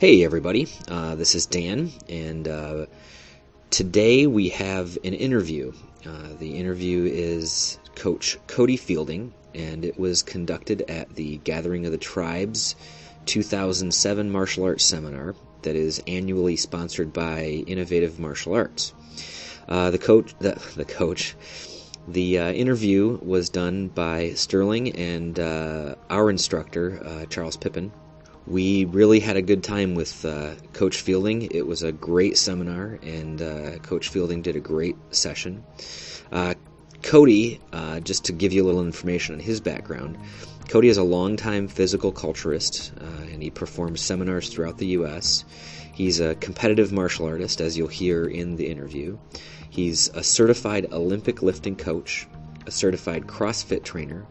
Hey, everybody. Uh, this is Dan, and uh, today we have an interview. Uh, the interview is Coach Cody Fielding, and it was conducted at the Gathering of the Tribes 2007 Martial Arts Seminar that is annually sponsored by Innovative Martial Arts. Uh, the coach, the, the coach, the uh, interview was done by Sterling and uh, our instructor, Charles Pippin. We really had a good time with uh, Coach Fielding. It was a great seminar, and uh, Coach Fielding did a great session. Uh, Cody, uh, just to give you a little information on his background, Cody is a longtime physical culturist, uh, and he performs seminars throughout the U.S. He's a competitive martial artist, as you'll hear in the interview. He's a certified Olympic lifting coach, a certified CrossFit trainer,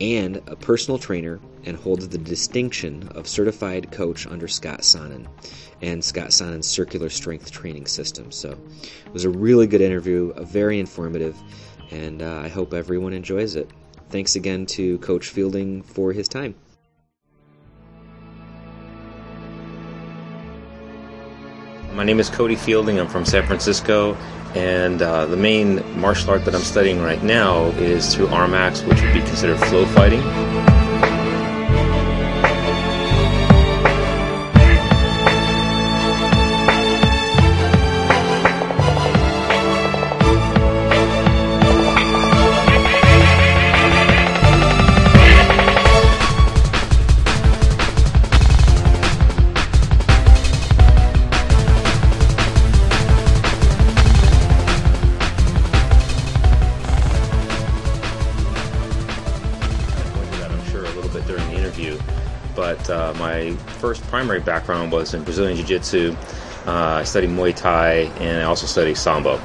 and a personal trainer and holds the distinction of certified coach under Scott Sonnon and Scott Sonnon's circular strength training system. So it was a really good interview, a very informative, and uh, I hope everyone enjoys it. Thanks again to Coach Fielding for his time. My name is Cody Fielding. I'm from San Francisco, and uh, the main martial art that I'm studying right now is through RMAX, which would be considered flow fighting. Primary background was in Brazilian Jiu Jitsu. Uh, I studied Muay Thai and I also studied Sambo,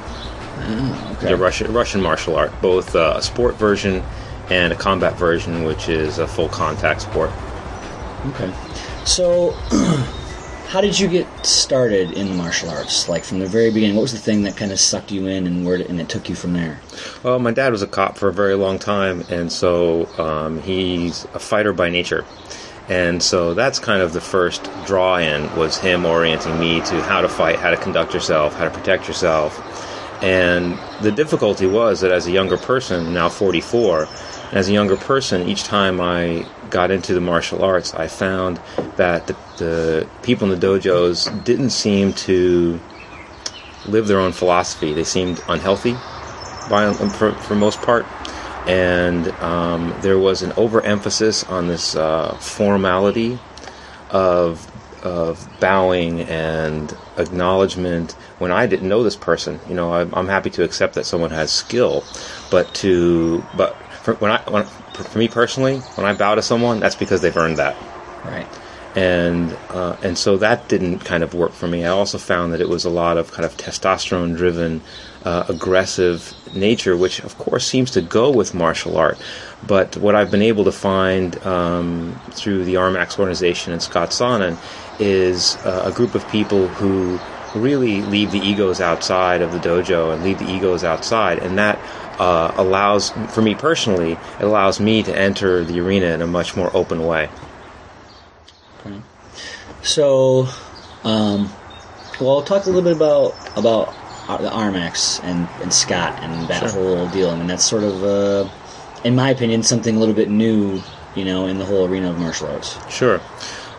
Okay. the Russian, Russian martial art, both uh, a sport version and a combat version, which is a full contact sport. Okay. So, how did you get started in the martial arts? Like from the very beginning, what was the thing that kind of sucked you in, and where, and it took you from there? Well, my dad was a cop for a very long time, and so um, he's a fighter by nature. And so that's kind of the first draw in was him orienting me to how to fight, how to conduct yourself, how to protect yourself. And the difficulty was that as a younger person, now 44, as a younger person, each time I got into the martial arts, I found that the, the people in the dojos didn't seem to live their own philosophy. They seemed unhealthy by for, for most part, and um, there was an overemphasis on this uh, formality of of bowing and acknowledgement when I didn't know this person. You know, I'm, I'm happy to accept that someone has skill, but to but for, when I when, for me personally, when I bow to someone, that's because they've earned that Right. and uh, and so that didn't kind of work for me. I also found that it was a lot of kind of testosterone driven, uh, aggressive nature, which of course seems to go with martial art. But what I've been able to find um, through the RMAX organization and Scott Sonnon is uh, a group of people who really leave the egos outside of the dojo and leave the egos outside, and that uh, allows, for me personally, it allows me to enter the arena in a much more open way. So, um, well, I'll talk a little bit about about the RMAX and, and Scott and that Sure. whole deal. I mean, that's sort of, uh, in my opinion, something a little bit new, you know, in the whole arena of martial arts. Sure.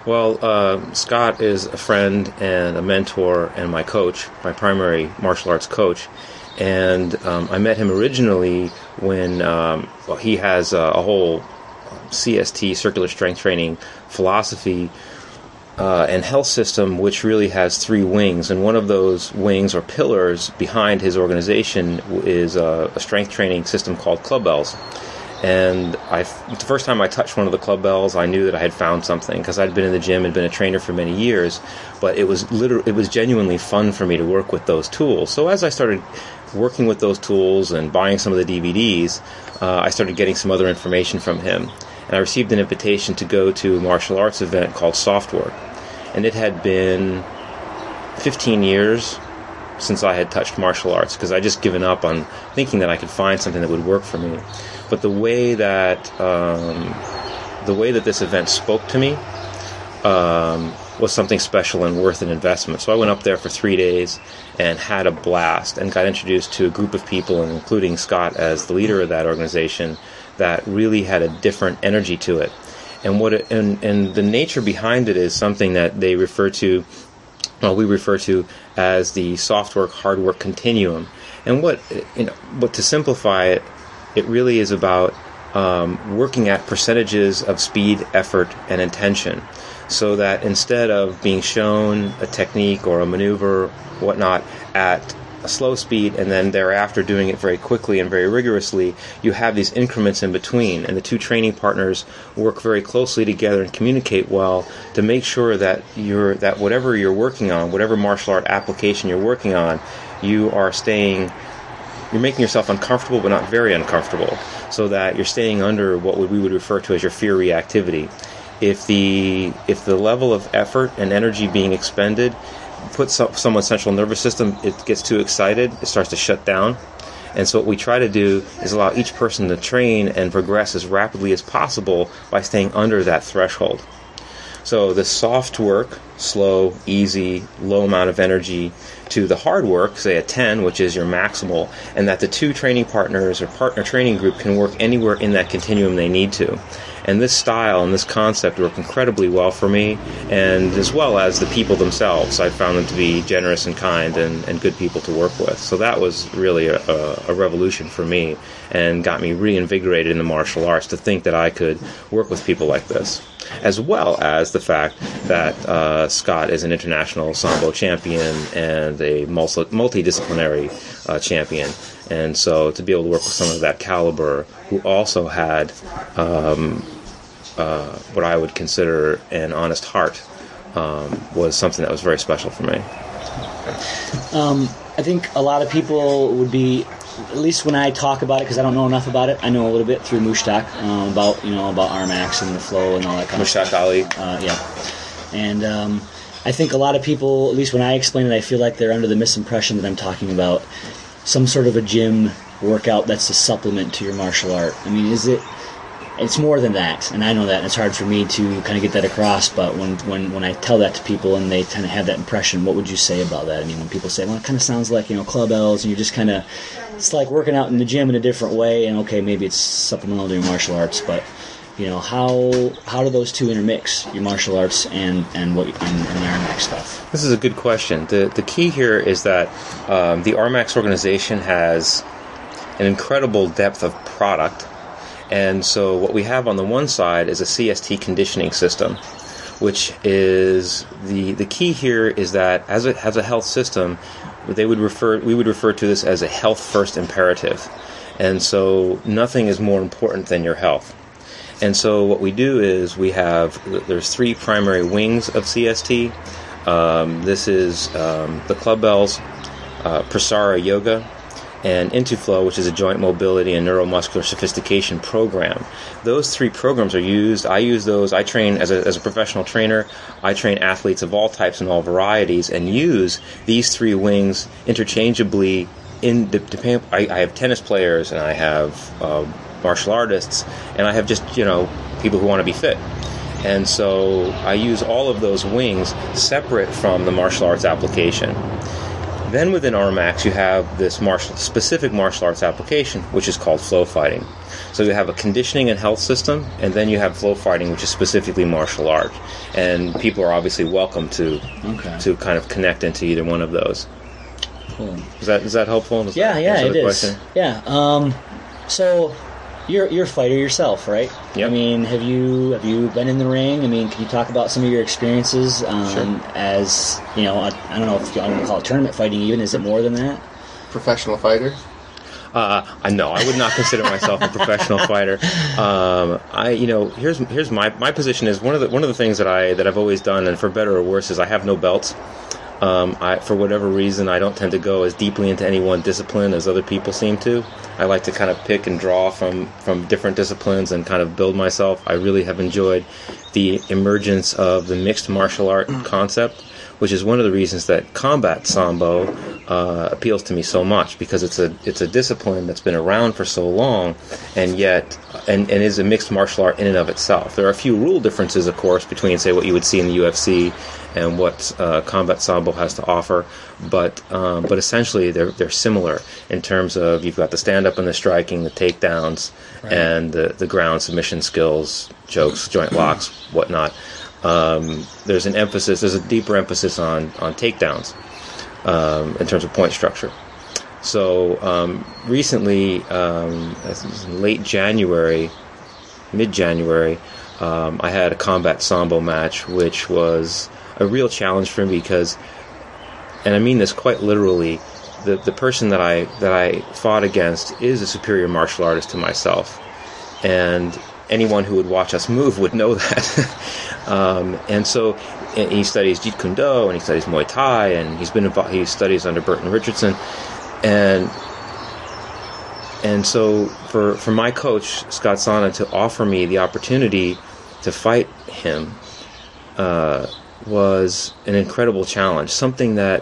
Well, uh, Scott is a friend and a mentor and my coach, my primary martial arts coach. And um, I met him originally when um, well, he has a, a whole CST, circular strength training philosophy uh, and health system, which really has three wings. And one of those wings or pillars behind his organization is a, a strength training system called Club Bells. And I, the first time I touched one of the club bells, I knew that I had found something because I'd been in the gym and been a trainer for many years. But it was literally, it was genuinely fun for me to work with those tools. So as I started working with those tools and buying some of the DVDs, uh, I started getting some other information from him. And I received an invitation to go to a martial arts event called Softwork. And it had been 15 years since I had touched martial arts because I just given up on thinking that I could find something that would work for me. But the way that um, the way that this event spoke to me um, was something special and worth an investment. So I went up there for three days and had a blast and got introduced to a group of people, including Scott as the leader of that organization, that really had a different energy to it. And what it, and, and the nature behind it is something that they refer to, well, we refer to as the soft work hard work continuum. And what you know, but to simplify it, it really is about um, working at percentages of speed, effort, and intention so that instead of being shown a technique or a maneuver, whatnot, at a slow speed and then thereafter doing it very quickly and very rigorously, you have these increments in between. And the two training partners work very closely together and communicate well to make sure that you're that whatever you're working on, whatever martial art application you're working on, you are staying you're making yourself uncomfortable but not very uncomfortable so that you're staying under what we would refer to as your fear reactivity if the if the level of effort and energy being expended puts someone's central nervous system it gets too excited it starts to shut down. And so what we try to do is allow each person to train and progress as rapidly as possible by staying under that threshold. So the soft work slow easy low amount of energy to the hard work say a 10 which is your maximal and that the two training partners or partner training group can work anywhere in that continuum they need to and this style and this concept work incredibly well for me, and as well as the people themselves. I found them to be generous and kind and, and good people to work with. So that was really a, a, a revolution for me and got me reinvigorated in the martial arts to think that I could work with people like this as well as the fact that uh, Scott is an international sambo champion and a multi- multidisciplinary uh, champion. And so to be able to work with someone of that caliber who also had um, uh, what I would consider an honest heart um, was something that was very special for me. Um, I think a lot of people would be, at least when I talk about it, because I don't know enough about it. I know a little bit through Mushtaq um, about you know about RMAX and the flow and all that kind of stuff. Ali. Uh, yeah, and um, I think a lot of people, at least when I explain it, I feel like they're under the misimpression that I'm talking about some sort of a gym workout that's a supplement to your martial art. I mean, is it? It's more than that, and I know that. And it's hard for me to kind of get that across. But when, when, when I tell that to people and they kind of have that impression, what would you say about that? I mean, when people say, "Well, it kind of sounds like you know club L's," and you're just kind of it's like working out in the gym in a different way, and okay, maybe it's supplemental to your martial arts, but you know how how do those two intermix your martial arts and and what and, and the RMAX stuff? This is a good question. the The key here is that um, the RMAX organization has an incredible depth of product and so what we have on the one side is a CST conditioning system, which is the the key here is that as it has a health system, they would refer we would refer to this as a health first imperative. And so nothing is more important than your health. And so what we do is we have there's three primary wings of CST. Um, this is um, the Club Bells, uh, Prasara Yoga, and Intuflow, which is a joint mobility and neuromuscular sophistication program. Those three programs are used. I use those. I train as a, as a professional trainer. I train athletes of all types and all varieties, and use these three wings interchangeably. In the, I, I have tennis players and I have uh, martial artists, and I have just you know people who want to be fit. And so I use all of those wings separate from the martial arts application. Then within RMAX, you have this martial, specific martial arts application, which is called flow fighting. So you have a conditioning and health system, and then you have flow fighting, which is specifically martial art. And people are obviously welcome to okay. to kind of connect into either one of those. Cool. Is that is that helpful? Does yeah, that yeah, it is. Question? Yeah. Um, so you're you're a fighter yourself, right? Yep. I mean, have you have you been in the ring? I mean, can you talk about some of your experiences um, sure. as you know? I, I, don't know if I want to call it tournament fighting. Even is it more than that? Professional fighter. Uh, I know I would not consider myself a professional fighter. Um, I, you know, here's here's my my position is one of the one of the things that I that I've always done, and for better or worse, is I have no belts. Um, I, for whatever reason, I don't tend to go as deeply into any one discipline as other people seem to. I like to kind of pick and draw from, from different disciplines and kind of build myself. I really have enjoyed the emergence of the mixed martial art concept, which is one of the reasons that combat sambo uh, appeals to me so much because it's a it's a discipline that's been around for so long, and yet and, and is a mixed martial art in and of itself. There are a few rule differences, of course, between say what you would see in the UFC and what uh, combat sambo has to offer, but um, but essentially they're they're similar in terms of you've got the stand up and the striking, the takedowns, right. and the the ground submission skills, chokes, joint locks, whatnot um, there's an emphasis, there's a deeper emphasis on on takedowns um, in terms of point structure. So um, recently, um, late January, mid January, um, I had a combat sambo match, which was a real challenge for me because, and I mean this quite literally, the the person that I that I fought against is a superior martial artist to myself, and anyone who would watch us move would know that. Um, and so and he studies Jeet Kune Do and he studies Muay Thai and he's been involved, he studies under Burton Richardson. And and so for, for my coach, Scott Sonnon, to offer me the opportunity to fight him uh, was an incredible challenge. Something that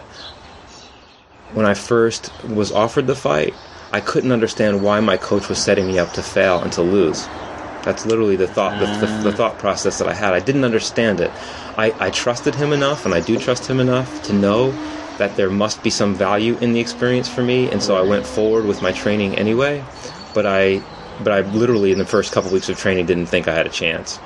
when I first was offered the fight, I couldn't understand why my coach was setting me up to fail and to lose. That's literally the thought, the, the, the, ah. thought process that I had. I didn't understand it. I, I trusted him enough, and I do trust him enough to know that there must be some value in the experience for me, and so I went forward with my training anyway. But I, but I literally in the first couple of weeks of training didn't think I had a chance,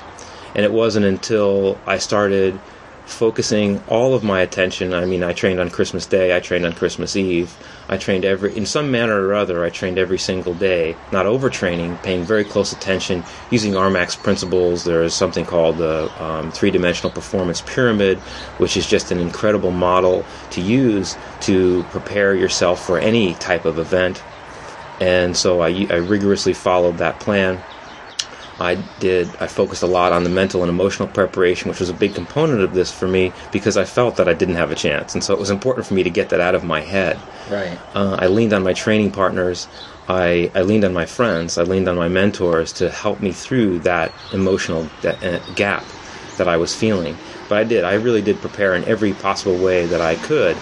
and it wasn't until I started focusing all of my attention. I mean, I trained on Christmas Day, I trained on Christmas Eve. I trained every, in some manner or other, I trained every single day, not overtraining, paying very close attention, using RMAX principles. There is something called the um, three dimensional performance pyramid, which is just an incredible model to use to prepare yourself for any type of event. And so I, I rigorously followed that plan I did, I focused a lot on the mental and emotional preparation, which was a big component of this for me because I felt that I didn't have a chance. And so it was important for me to get that out of my head. Right. Uh, I leaned on my training partners. I, I leaned on my friends. I leaned on my mentors to help me through that emotional uh, gap that I was feeling. But I did. I really did prepare in every possible way that I could.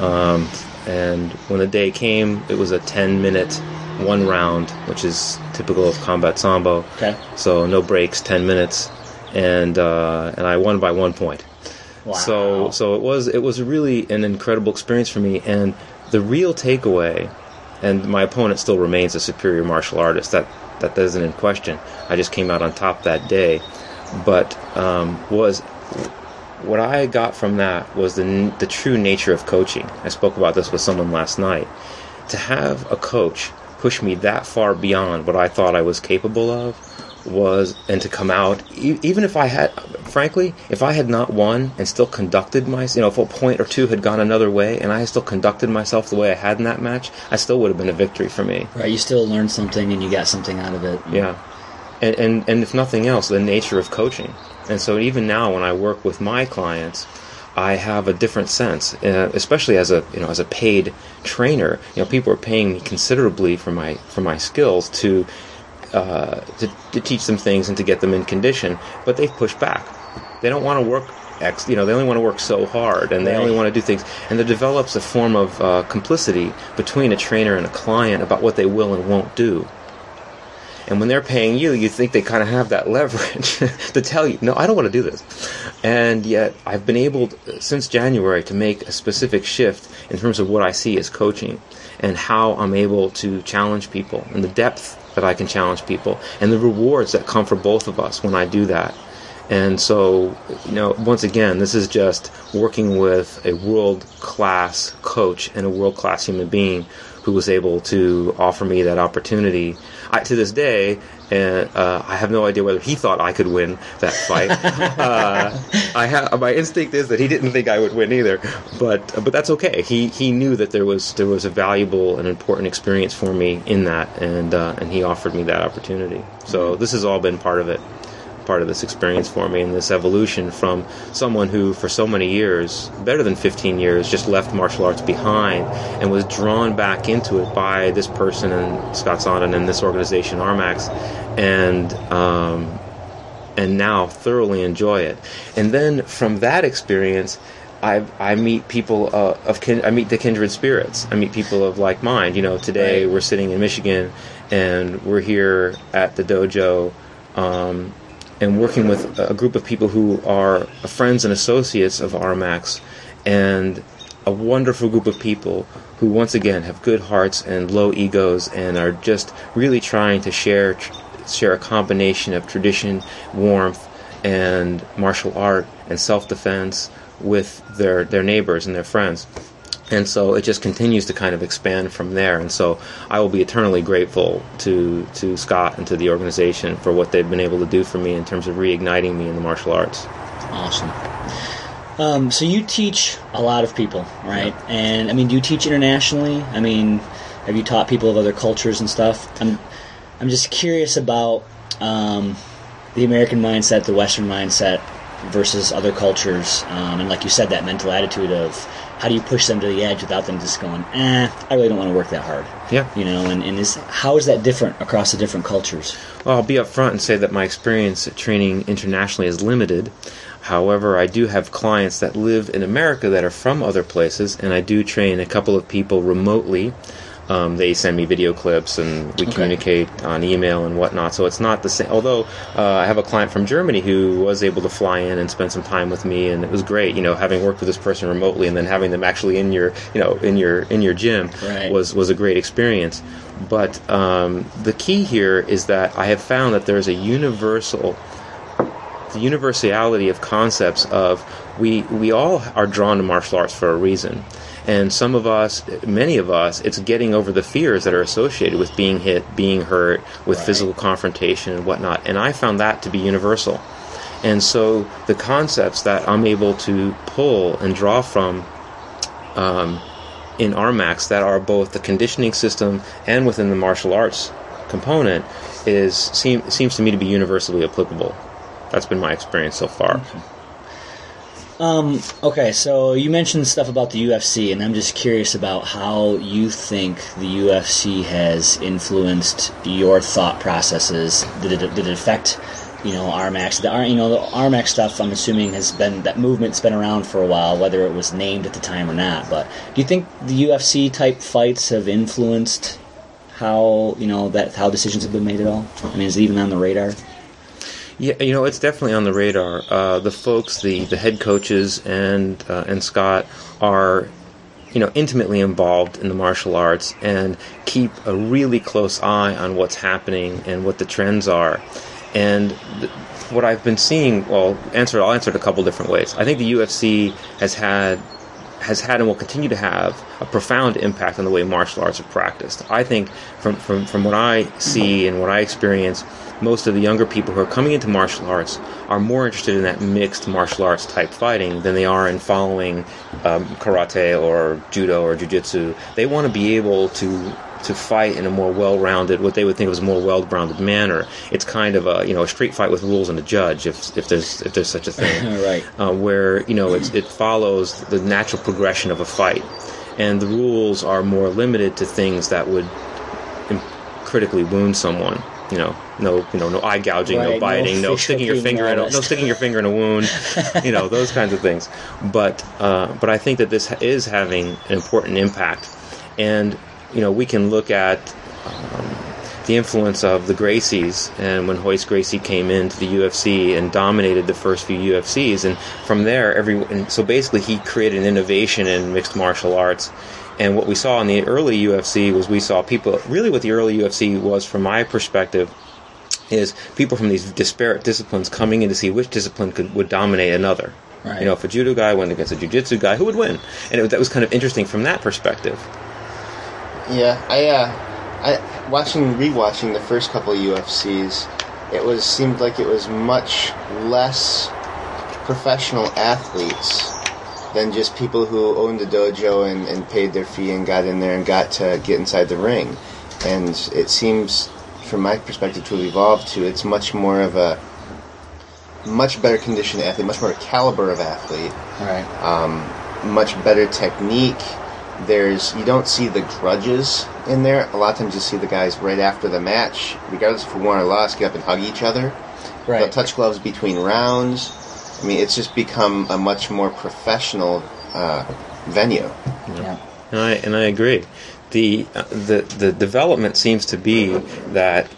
Um, and when the day came, it was a 10 minute one round, which is typical of combat sambo. Okay. So no breaks, ten minutes, and uh, and I won by one point. Wow. So so it was it was really an incredible experience for me, and the real takeaway, and my opponent still remains a superior martial artist. That that isn't in question. I just came out on top that day, but um, was what I got from that was the the true nature of coaching. I spoke about this with someone last night. To have a coach push me that far beyond what I thought I was capable of was and to come out even if I had frankly if I had not won and still conducted my you know if a point or two had gone another way and I still conducted myself the way I had in that match I still would have been a victory for me. Right you still learned something and you got something out of it. Yeah. And and, and if nothing else the nature of coaching. And so even now when I work with my clients I have a different sense, uh, especially as a you know as a paid trainer. You know, people are paying me considerably for my for my skills to, uh, to to teach them things and to get them in condition. But they've pushed back. They don't want to work X, you know, they only want to work so hard and they right. only want to do things. And there develops a form of uh, complicity between a trainer and a client about what they will and won't do. And when they're paying you, you think they kind of have that leverage to tell you, no, I don't want to do this. And yet, I've been able, since January, to make a specific shift in terms of what I see as coaching and how I'm able to challenge people and the depth that I can challenge people and the rewards that come for both of us when I do that. And so, you know, once again, this is just working with a world class coach and a world class human being who was able to offer me that opportunity I, to this day, and uh, I have no idea whether he thought I could win that fight. uh, I have my instinct is that he didn't think I would win either, but but that's okay. He he knew that there was there was a valuable and important experience for me in that, and uh, and he offered me that opportunity. So this has all been part of it part of this experience for me and this evolution from someone who, for so many years, better than 15 years, just left martial arts behind and was drawn back into it by this person and Scott Sonnon and this organization, RMAX, and um, and now thoroughly enjoy it. And then from that experience, I I meet people uh, of kin- I meet the kindred spirits. I meet people of like mind. You know, today Right. we're sitting in Michigan, and we're here at the dojo, um, and working with a group of people who are friends and associates of RMAX, and a wonderful group of people who once again have good hearts and low egos and are just really trying to share share a combination of tradition, warmth, and martial art and self-defense with their their neighbors and their friends. And so it just continues to kind of expand from there. And so I will be eternally grateful to to Scott and to the organization for what they've been able to do for me in terms of reigniting me in the martial arts. Awesome. Um, so you teach a lot of people, right? And I mean, do you teach internationally? I mean, have you taught people of other cultures and stuff? I'm, I'm just curious about um, the American mindset, the Western mindset versus other cultures, um, and like you said, that mental attitude of how do you push them to the edge without them just going, eh, I really don't want to work that hard. Yeah. You know, and, and is how is that different across the different cultures? Well, I'll be upfront and say that my experience at training internationally is limited. However, I do have clients that live in America that are from other places, and I do train a couple of people remotely. Um, they send me video clips, and we Okay. communicate on email and whatnot. So it's not the same. Although uh, I have a client from Germany who was able to fly in and spend some time with me, and it was great. You know, having worked with this person remotely and then having them actually in your, you know, in your in your gym Right. was was a great experience. But um, the key here is that I have found that there is a universal the universality of concepts of we we all are drawn to martial arts for a reason and some of us many of us it's getting over the fears that are associated with being hit being hurt with Right. physical confrontation and whatnot and i found that to be universal and so the concepts that i'm able to pull and draw from um, in RMAX that are both the conditioning system and within the martial arts component is seem, seems to me to be universally applicable. That's been my experience so far. Um, okay, so you mentioned stuff about the UFC, and I'm just curious about how you think the UFC has influenced your thought processes. Did it, did it affect, you know, RMAX? The R, you know, the RMAX stuff. I'm assuming has been that movement's been around for a while, whether it was named at the time or not. But do you think the UFC type fights have influenced how you know that how decisions have been made at all? I mean, is it even on the radar? Yeah, you know, it's definitely on the radar. Uh, the folks, the, the head coaches, and uh, and Scott are, you know, intimately involved in the martial arts and keep a really close eye on what's happening and what the trends are. And th- what I've been seeing, well, answer I'll answer it a couple different ways. I think the UFC has had has had and will continue to have a profound impact on the way martial arts are practiced. I think from, from, from what I see and what I experience, most of the younger people who are coming into martial arts are more interested in that mixed martial arts type fighting than they are in following um, karate or judo or jiu-jitsu. They want to be able to to fight in a more well-rounded, what they would think of as a more well-rounded manner. It's kind of a you know a street fight with rules and a judge, if if there's if there's such a thing right. uh, where you know it's, it follows the natural progression of a fight, and the rules are more limited to things that would im- critically wound someone. You know, no, you know, no eye gouging, Right, no no biting, no, fish sticking your finger in, a, no sticking your finger in a wound. you know, those kinds of things. But uh, but I think that this is having an important impact, and you know, we can look at um, the influence of the Gracies and when Royce Gracie came into the UFC and dominated the first few UFCs and from there every and so basically he created an innovation in mixed martial arts and what we saw in the early UFC was we saw people really what the early UFC was from my perspective is people from these disparate disciplines coming in to see which discipline could would dominate another. Right. You know, if a judo guy went against a jiu-jitsu guy, who would win? And it, that was kind of interesting from that perspective. Yeah, I, uh, I watching rewatching the first couple of UFCs, it was seemed like it was much less professional athletes than just people who owned a dojo and, and paid their fee and got in there and got to get inside the ring. And it seems, from my perspective, to have evolved to it's much more of a much better conditioned athlete, much more caliber of athlete Right. um, much better technique. There's you don't see the grudges in there. A lot of times you see the guys right after the match, regardless if we won or lost, get up and hug each other. Right. They'll touch gloves between rounds. I mean, it's just become a much more professional uh, venue. Yeah. And I and I agree. The uh, the the development seems to be that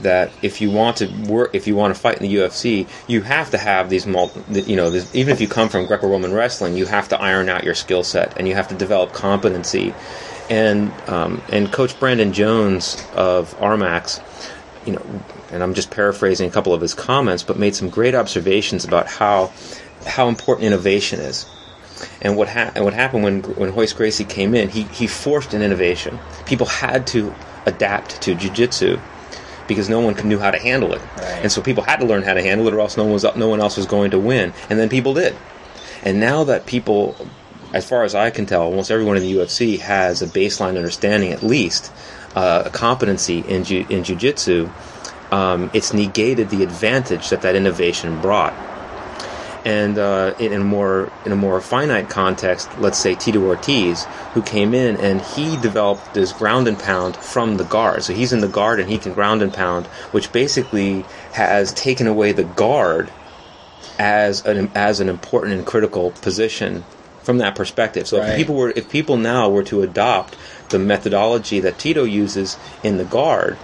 that if you want to work, if you want to fight in the UFC, you have to have these multi, you know, this, even if you come from Greco-Roman wrestling, you have to iron out your skill set and you have to develop competency. And um, and Coach Brandon Jones of RMAX, you know, and I'm just paraphrasing a couple of his comments, but made some great observations about how how important innovation is. And what, ha- and what happened when when Royce Gracie came in, he, he forced an innovation. People had to adapt to jiu-jitsu because no one knew how to handle it. Right. And so people had to learn how to handle it or else no one, was, no one else was going to win. And then people did. And now that people, as far as I can tell, almost everyone in the UFC has a baseline understanding at least, uh, a competency in, ju- in jiu-jitsu, um, it's negated the advantage that that innovation brought and uh, in a more in a more finite context, let's say Tito Ortiz, who came in and he developed this ground and pound from the guard. So he's in the guard and he can ground and pound, which basically has taken away the guard as an as an important and critical position from that perspective. So Right. if people were if people now were to adopt the methodology that Tito uses in the guard,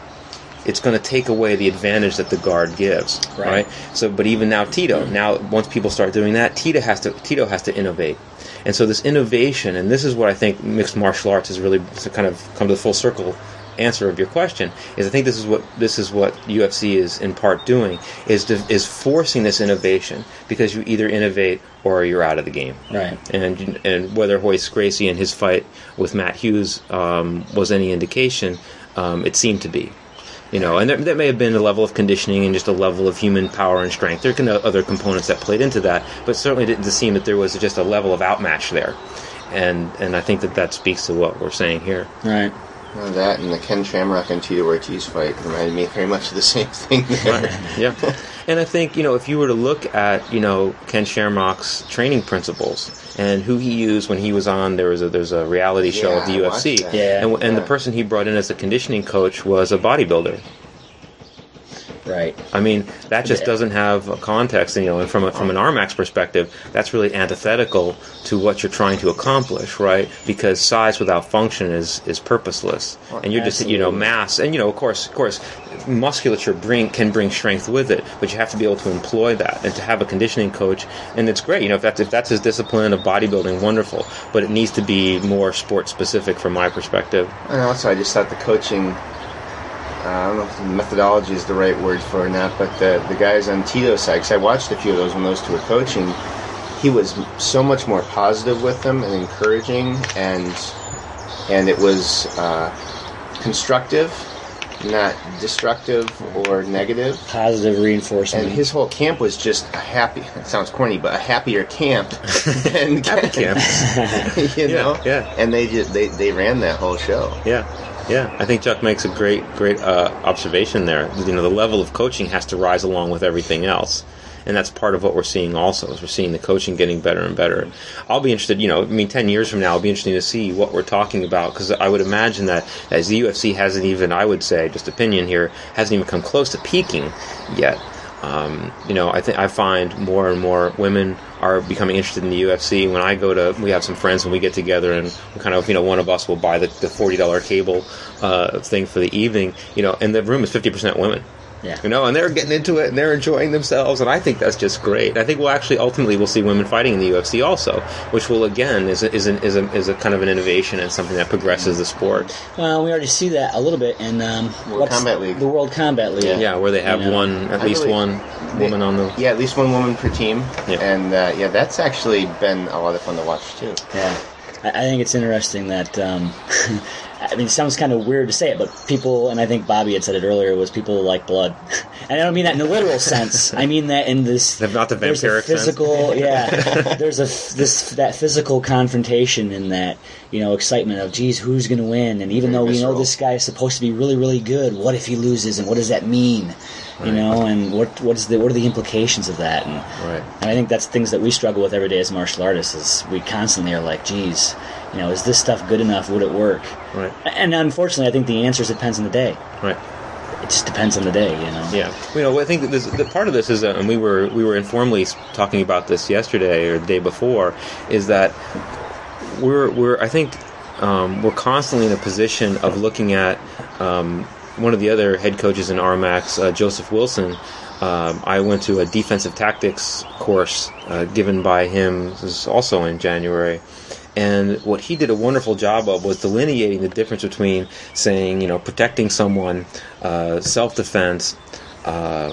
it's going to take away the advantage that the guard gives, Right. right? So, but even now, Tito. Now, once people start doing that, Tito has to Tito has to innovate, and so this innovation, and this is what I think mixed martial arts has really to kind of come to the full circle answer of your question is I think this is what this is what UFC is in part doing is to, is forcing this innovation because you either innovate or you're out of the game Right. and and whether Royce Gracie and his fight with Matt Hughes um, was any indication, um, it seemed to be. You know, and there, there may have been a level of conditioning and just a level of human power and strength. There can be other components that played into that, but certainly didn't seem that there was just a level of outmatch there. And and I think that that speaks to what we're saying here. Right. Uh, that and the Ken Shamrock and Tito Ortiz fight reminded me very much of the same thing there. yeah. And I think, you know, if you were to look at, you know, Ken Shamrock's training principles and who he used when he was on, there was a, there's a reality show Yeah, of the I UFC. Yeah. And, and the person he brought in as a conditioning coach was a bodybuilder. Right. I mean, that just doesn't have a context, you know, and from a, from an RMAX perspective, that's really antithetical to what you're trying to accomplish, right? Because size without function is, is purposeless. And you're just, you know, mass, and you know, of course, of course, musculature bring can bring strength with it, but you have to be able to employ that and to have a conditioning coach. And it's great, you know, if that's if that's his discipline of bodybuilding, wonderful. But it needs to be more sport specific from my perspective. And also, I just thought the coaching. Uh, I don't know if methodology is the right word for it or not, but the, the guys on Tito's side, because I watched a few of those when those two were coaching, he was so much more positive with them and encouraging, and and it was uh, constructive, not destructive or negative. Positive reinforcement. And his whole camp was just a happy. It sounds corny, but a happier camp than Happy camp. you Yeah, yeah. And they just they, they ran that whole show. Yeah, yeah. I think Chuck makes a great, great uh, observation there. You know, the level of coaching has to rise along with everything else, and that's part of what we're seeing. Also, is we're seeing the coaching getting better and better. I'll be interested. You know, I mean, ten years from now, it'll be interesting to see what we're talking about because I would imagine that as the UFC hasn't even, I would say, just opinion here, hasn't even come close to peaking yet. Um, you know, I think I find more and more women are becoming interested in the UFC. When I go to, we have some friends and we get together and kind of, you know, one of us will buy the, the forty dollar cable uh, thing for the evening. You know, and the room is fifty percent women. Yeah. You know, and they're getting into it and they're enjoying themselves, and I think that's just great. I think we'll actually ultimately we'll see women fighting in the UFC also, which will again is a, is an, is a, is a kind of an innovation and something that progresses the sport. Well, we already see that a little bit in um, World Combat League. The World Combat League. Yeah, where they have You know, one at I least really- one woman on the. Yeah, at least one woman per team. Yeah. And uh, yeah, that's actually been a lot of fun to watch too. Yeah, I, think it's interesting that. Um, I mean, it sounds kind of weird to say it, but people, and I think Bobby had said it earlier, was people like blood, and I don't mean that in a literal sense. I mean that in this Not the vampiric physical, yeah. There's a this that physical confrontation in that you know excitement of, geez, who's going to win? And even Very though we know this guy is supposed to be really, really good, what if he loses? And what does that mean? You know, and what what is the what are the implications of that? And Right. and I think that's things that we struggle with every day as martial artists. Is we constantly are like, geez, you know, is this stuff good enough? Would it work? Right. And unfortunately, I think the answer depends on the day. Right. it just depends on the day, you know. Yeah, you know, I think that this, the part of this is, uh, and we were we were informally talking about this yesterday or the day before, is that we're we're I think um, we're constantly in a position of looking at um, one of the other head coaches in RMAX, uh, Joseph Wilson. Um, I went to a defensive tactics course uh, given by him. This is also in January. And what he did a wonderful job of was delineating the difference between saying, you know, protecting someone, uh, self defense, uh,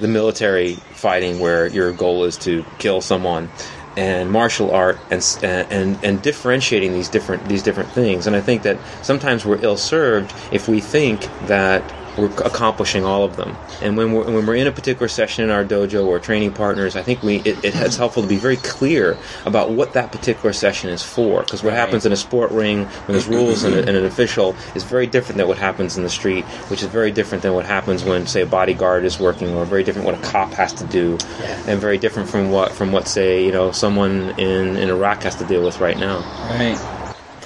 the military fighting where your goal is to kill someone, and martial art and, uh, and and differentiating these different these different things. And I think that sometimes we're ill served if we think that we're accomplishing all of them. And when we're, when we're in a particular session in our dojo or training partners, I think we it, it's helpful to be very clear about what that particular session is for. Because what right. happens in a sport ring when there's rules and, and, an official is very different than what happens in the street, which is very different than what happens when say a bodyguard is working, or very different what a cop has to do, yeah. and very different from what from what say you know someone in in Iraq has to deal with right now. Right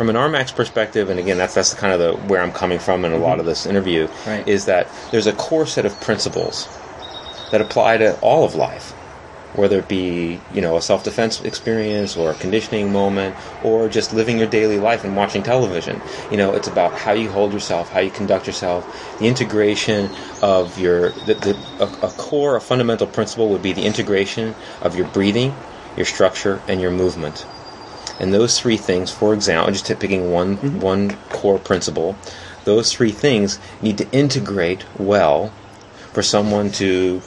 from an RMAX perspective, and again, that's that's kind of the where I'm coming from in a mm-hmm. lot of this interview, right. is that there's a core set of principles that apply to all of life, whether it be you know a self-defense experience or a conditioning moment, or just living your daily life and watching television. You know, it's about how you hold yourself, how you conduct yourself, the integration of your the, the a, a core, a fundamental principle would be the integration of your breathing, your structure, and your movement and those three things, for example, just picking one mm-hmm. one core principle, those three things need to integrate well for someone to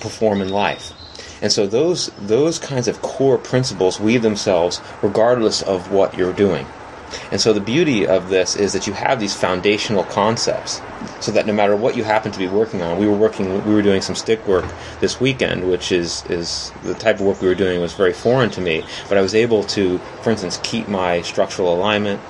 perform in life. And so those those kinds of core principles weave themselves regardless of what you're doing. And so the beauty of this is that you have these foundational concepts so that no matter what you happen to be working on, we were working we were doing some stick work this weekend, which is is the type of work we were doing was very foreign to me, but I was able to for instance keep my structural alignment,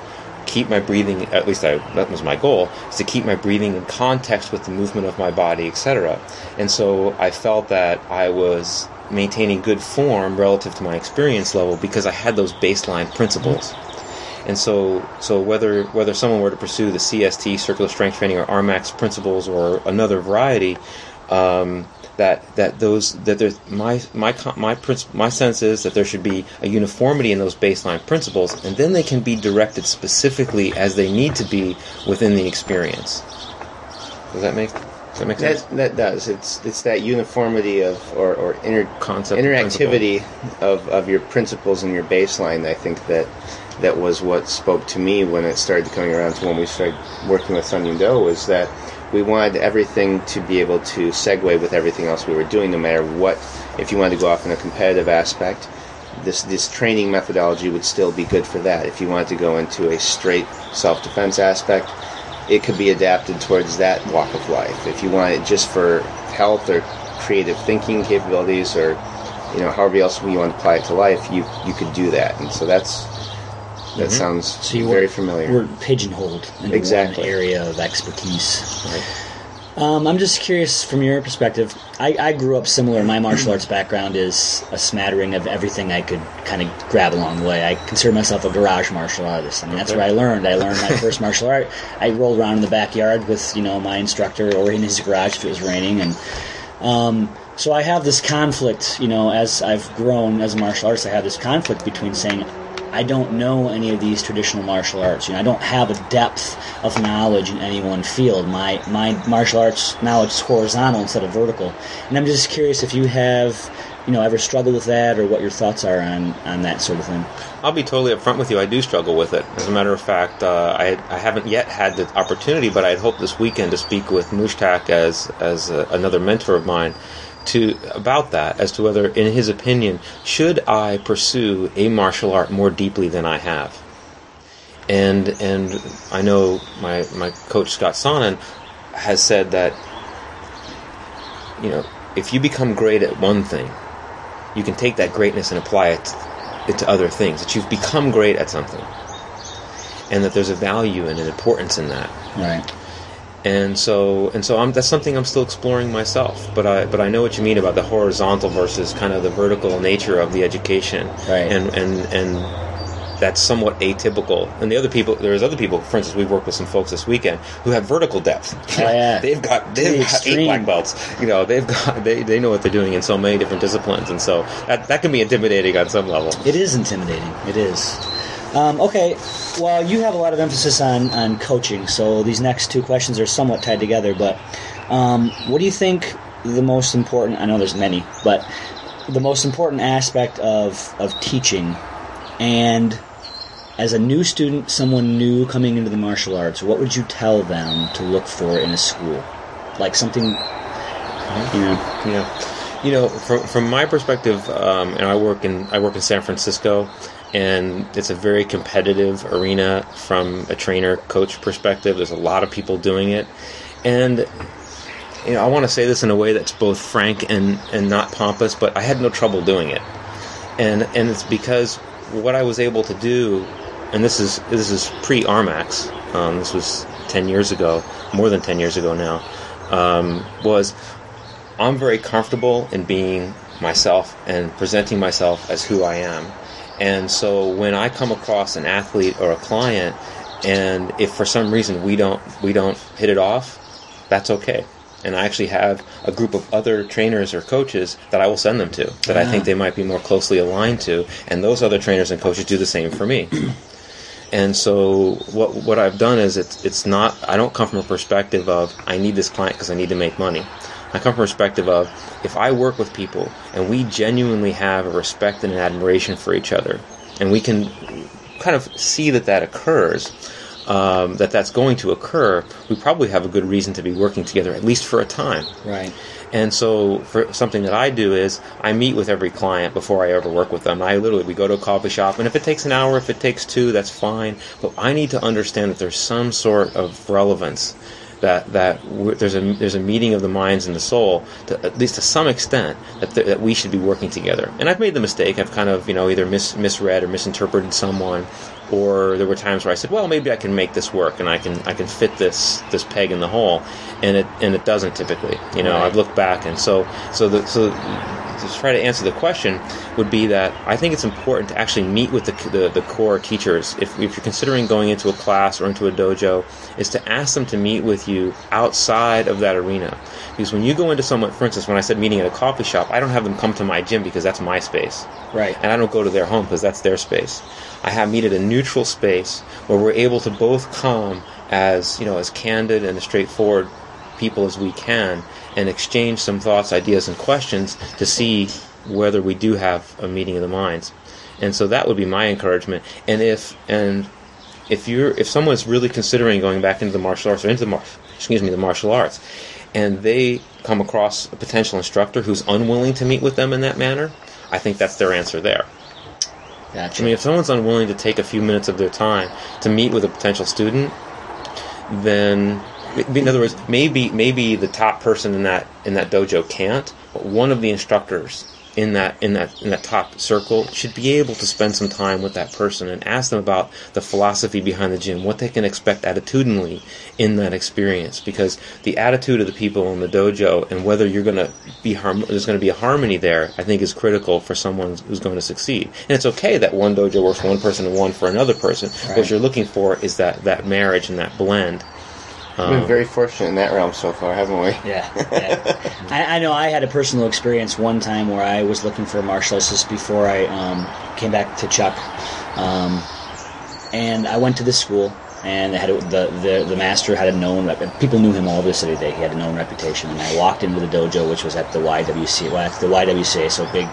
keep my breathing at least I, that was my goal is to keep my breathing in context with the movement of my body, etc. And so I felt that I was maintaining good form relative to my experience level because I had those baseline principles. And so, so whether whether someone were to pursue the CST, circular strength training, or RMAX principles, or another variety, um, that that those that there's my my my my sense is that there should be a uniformity in those baseline principles, and then they can be directed specifically as they need to be within the experience. Does that make does that make sense? That, that does. It's it's that uniformity of or, or inter, concept interactivity of, of your principles and your baseline. I think that that was what spoke to me when it started coming around to when we started working with Sun Yun Do was that we wanted everything to be able to segue with everything else we were doing, no matter what. If you wanted to go off in a competitive aspect, this this training methodology would still be good for that. If you wanted to go into a straight self defense aspect, it could be adapted towards that walk of life. If you want it just for health or creative thinking capabilities or you know however else you want to apply it to life, you you could do that. And so that's that mm-hmm. sounds so you very were, familiar. We're pigeonholed in exactly. one area of expertise. Right. Um, I'm just curious from your perspective. I, I, grew up similar. My martial arts background is a smattering of everything I could kind of grab along the way. I consider myself a garage martial artist. I mean, that's okay. where I learned. I learned my first martial art. I rolled around in the backyard with you know my instructor or in his garage if it was raining, and um, so I have this conflict. You know, as I've grown as a martial artist, I have this conflict between saying I don't know any of these traditional martial arts. You know, I don't have a depth of knowledge in any one field. My my martial arts knowledge is horizontal instead of vertical. And I'm just curious if you have, you know, ever struggled with that, or what your thoughts are on on that sort of thing. I'll be totally upfront with you. I do struggle with it. As a matter of fact, uh, I I haven't yet had the opportunity, but I'd hope this weekend to speak with Mushtaq as as a, another mentor of mine to about that as to whether, in his opinion, should I pursue a martial art more deeply than I have. And and I know my my coach Scott Sonnon has said that you know if you become great at one thing, you can take that greatness and apply it, it to other things. That you've become great at something, and that there's a value and an importance in that. Right and so and so I'm, that's something I'm still exploring myself. But I but I know what you mean about the horizontal versus kind of the vertical nature of the education. Right. And and and that's somewhat atypical. And the other people, there's other people. For instance, we've worked with some folks this weekend who have vertical depth. Oh, yeah. they've got they've The got eight extreme. black belts. You know, they've got they, they know what they're doing in so many different disciplines, and so that that can be intimidating on some level. It is intimidating. It is. Um, okay, well, you have a lot of emphasis on, on coaching, so these next two questions are somewhat tied together. But um, what do you think the most important? I know there's many, but the most important aspect of of teaching, and as a new student, someone new coming into the martial arts, what would you tell them to look for in a school? Like something, you know. Yeah, you know, from from my perspective, um, and I work in I work in San Francisco, and it's a very competitive arena from a trainer coach perspective. There's a lot of people doing it, and you know, I want to say this in a way that's both frank and and not pompous, but I had no trouble doing it, and and it's because what I was able to do, and this is this is pre RMAX. Um, this was ten years ago, more than ten years ago now. Um, was I'm very comfortable in being myself and presenting myself as who I am. And so when I come across an athlete or a client and if for some reason we don't we don't hit it off, that's okay. And I actually have a group of other trainers or coaches that I will send them to that I think ah. they might be more closely aligned to and those other trainers and coaches do the same for me. And so what what I've done is it's it's not I don't come from a perspective of I need this client because I need to make money. I come from a perspective of if I work with people and we genuinely have a respect and an admiration for each other, and we can kind of see that that occurs, um, that that's going to occur, we probably have a good reason to be working together at least for a time. Right. And so, for something that I do is I meet with every client before I ever work with them. I literally we go to a coffee shop, and if it takes an hour, if it takes two, that's fine. But I need to understand that there's some sort of relevance. That that there's a there's a meeting of the minds and the soul, to, at least to some extent, that th- that we should be working together. And I've made the mistake. I've kind of you know either mis- misread or misinterpreted someone, or there were times where I said, well, maybe I can make this work and I can I can fit this this peg in the hole, and it and it doesn't typically. You know, Right. I've looked back, and so so the so to try to answer the question would be that I think it's important to actually meet with the the, the core teachers if if you're considering going into a class or into a dojo, is to ask them to meet with you outside of that arena. Because when you go into someone, for instance, when I said meeting at a coffee shop, I don't have them come to my gym because that's my space Right. and I don't go to their home because that's their space. I have meet at a neutral space where we're able to both come as you know as candid and as straightforward people as we can and exchange some thoughts, ideas, and questions to see whether we do have a meeting of the minds. And so that would be my encouragement. And if and if you're if someone's really considering going back into the martial arts or into the mar- excuse me the martial arts, and they come across a potential instructor who's unwilling to meet with them in that manner, I think that's their answer there. Gotcha. I mean, if someone's unwilling to take a few minutes of their time to meet with a potential student, then in other words, maybe maybe the top person in that in that dojo can't, but one of the instructors in that in that in that top circle should be able to spend some time with that person and ask them about the philosophy behind the gym, what they can expect attitudinally in that experience, because the attitude of the people in the dojo and whether you're going to be harm- there's going to be a harmony there, I think is critical for someone who's going to succeed. And it's okay that one dojo works for one person and one for another person. Right. What you're looking for is that that marriage and that blend. We've been very fortunate in that realm so far, haven't we? Yeah, yeah. I, I know I had a personal experience one time where I was looking for a martial artist before I um, came back to Chuck, um, and I went to this school and had a, the, the the master had a known. People knew him all over the city. They, he had a known reputation. And I walked into the dojo, which was at the YWCA, well, at the YWCA, so big.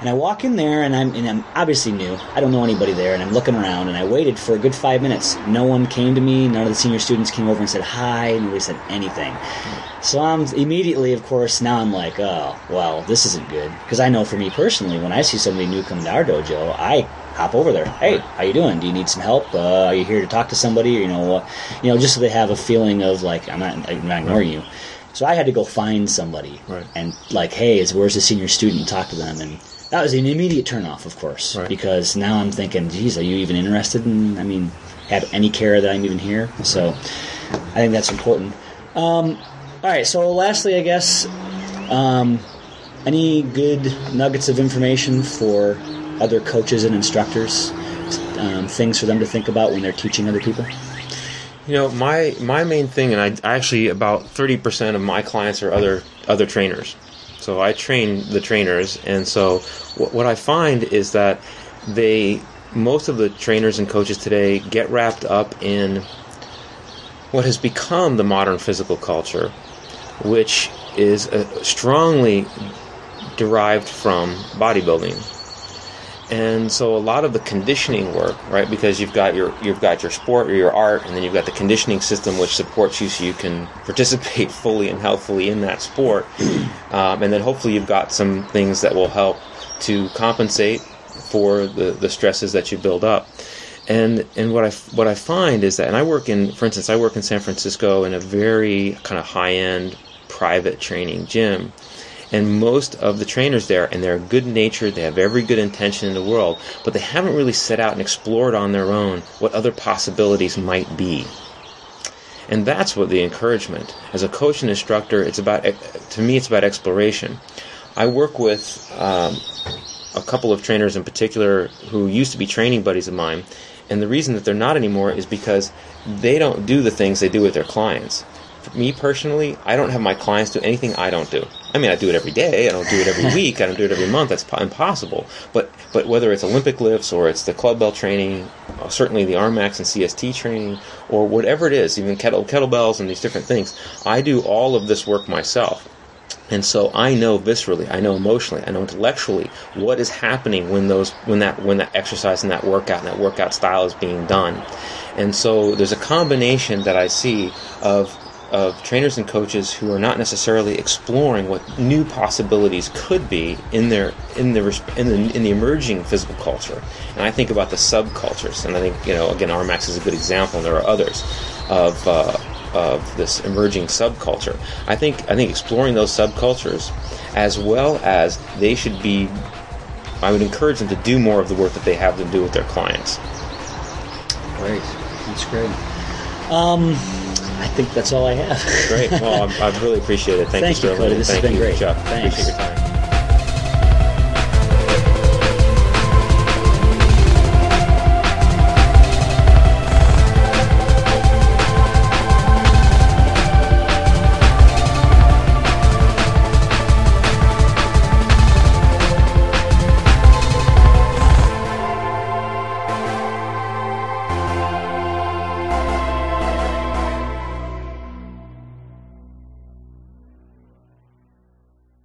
And I walk in there, and I'm and I'm obviously new. I don't know anybody there, and I'm looking around, and I waited for a good five minutes. No one came to me. None of the senior students came over and said hi. Nobody said anything. So I'm immediately, of course, now I'm like, oh, well, this isn't good. Because I know for me personally, when I see somebody new come to our dojo, I hop over there. Hey, how you doing? Do you need some help? Uh, are you here to talk to somebody? Or, you know, uh, you know, just so they have a feeling of like, I'm not, I'm not ignoring you. So I had to go find somebody Right. and like, hey, is where's the senior student? Talk to them and. That was an immediate turnoff, of course, Right. because now I'm thinking, geez, are you even interested in? I mean, have any care that I'm even here? So, I think that's important. Um, all right. So, lastly, I guess, um, any good nuggets of information for other coaches and instructors um, things for them to think about when they're teaching other people? You know, my my main thing, and I actually about thirty percent of my clients are other other trainers. So I train the trainers, and so what, what I find is that they most of the trainers and coaches today get wrapped up in what has become the modern physical culture, which is uh, strongly derived from bodybuilding. And so a lot of the conditioning work, right? Because you've got your you've got your sport or your art, and then you've got the conditioning system which supports you so you can participate fully and healthfully in that sport. Um, and then hopefully you've got some things that will help to compensate for the, the stresses that you build up. And and what I what I find is that, and I work in, for instance, I work in San Francisco in a very kind of high end private training gym. And most of the trainers there, and they're good natured, they have every good intention in the world, but they haven't really set out and explored on their own what other possibilities might be. And that's what the encouragement. As a coach and instructor, it's about, to me, it's about exploration. I work with um, a couple of trainers in particular who used to be training buddies of mine, and the reason that they're not anymore is because they don't do the things they do with their clients. For me personally, I don't have my clients do anything I don't do. I mean, I do it every day. I don't do it every week. I don't do it every month. That's impossible. But but whether it's Olympic lifts or it's the Clubbell training, uh, certainly the RMAX and CST training, or whatever it is, even kettle kettlebells and these different things, I do all of this work myself. And so I know viscerally, I know emotionally, I know intellectually what is happening when those when that when that exercise and that workout and that workout style is being done. And so there's a combination that I see of of trainers and coaches who are not necessarily exploring what new possibilities could be in their in the in the in the emerging physical culture. And I think about the subcultures, and I think you know again, RMAX is a good example, and there are others of. Uh, of this emerging subculture. I think I think exploring those subcultures, as well as they should be, I would encourage them to do more of the work that they have to do with their clients. Great, that's great. Um, I think that's all I have. great. Well, I, I really appreciate it. Thank, Thank you, you. Cody. This has been you, great. Chuck. Thanks. Appreciate your time.